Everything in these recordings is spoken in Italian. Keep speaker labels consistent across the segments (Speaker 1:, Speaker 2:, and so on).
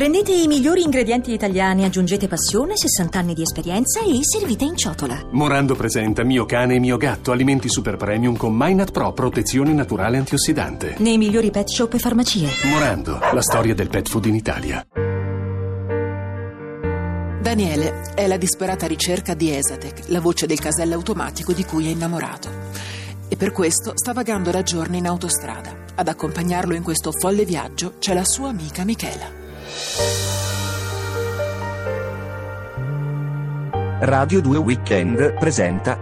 Speaker 1: Prendete i migliori ingredienti italiani, aggiungete passione, 60 anni di esperienza e servite in ciotola.
Speaker 2: Morando presenta Mio cane e mio gatto, alimenti super premium con Minat Pro, protezione naturale antiossidante.
Speaker 1: Nei migliori pet shop e farmacie.
Speaker 2: Morando, la storia del pet food in Italia.
Speaker 3: Daniele è la disperata ricerca di Esatec, la voce del casello automatico di cui è innamorato. E per questo sta vagando da giorni in autostrada. Ad accompagnarlo in questo folle viaggio c'è la sua amica Michela.
Speaker 4: Radio 2 Weekend presenta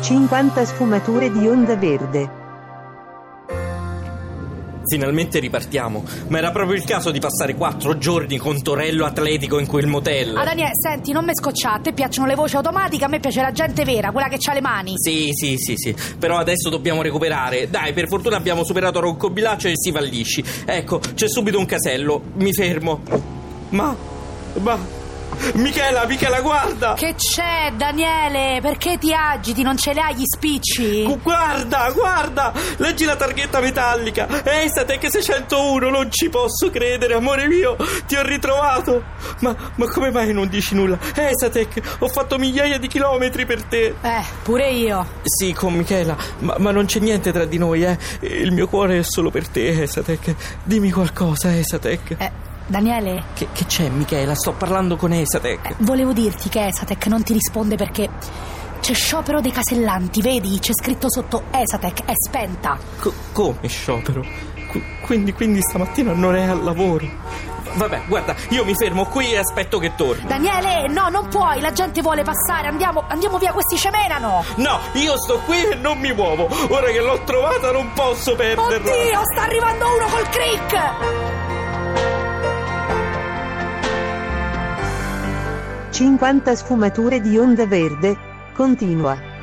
Speaker 5: 50 sfumature di onda verde.
Speaker 6: Finalmente ripartiamo, ma era proprio il caso di passare quattro giorni con Torello Atletico in quel motel.
Speaker 7: Ah, Daniele, senti, non mi scoccia, a te piacciono le voci automatiche, a me piace la gente vera, quella che ha le mani.
Speaker 6: Sì, sì, sì, sì, però adesso dobbiamo recuperare. Dai, per fortuna abbiamo superato Rocco Bilaccio e si va lisci. Ecco, c'è subito un casello, mi fermo. Ma, ma... Michela, Michela, guarda!
Speaker 7: Che c'è, Daniele? Perché ti agiti? Non ce le hai gli spicci?
Speaker 6: Gu- Guarda, guarda! Leggi la targhetta metallica! Esatec 601, non ci posso credere, amore mio! Ti ho ritrovato! Ma, ma come mai non dici nulla? Esatec, ho fatto migliaia di chilometri per te!
Speaker 7: Eh, pure io.
Speaker 6: Sì, con Michela, ma, ma non c'è niente tra di noi, eh! Il mio cuore è solo per te, Esatec. Dimmi qualcosa, Esatec.
Speaker 7: Eh, Daniele,
Speaker 6: Che, che c'è, Michela? Sto parlando con Esatec.
Speaker 7: volevo dirti che Esatec non ti risponde perché c'è sciopero dei casellanti, vedi? C'è scritto sotto Esatec, è spenta.
Speaker 6: Co- come sciopero? Qu- quindi, quindi stamattina non è al lavoro. Vabbè, guarda, io mi fermo qui e aspetto che torni.
Speaker 7: Daniele, no, non puoi, la gente vuole passare, andiamo, andiamo via, questi cemenano.
Speaker 6: No, io sto qui e non mi muovo. Ora che l'ho trovata non posso perderla.
Speaker 7: Oddio, sta arrivando uno col crick!
Speaker 5: 50 sfumature di onda verde. Continua.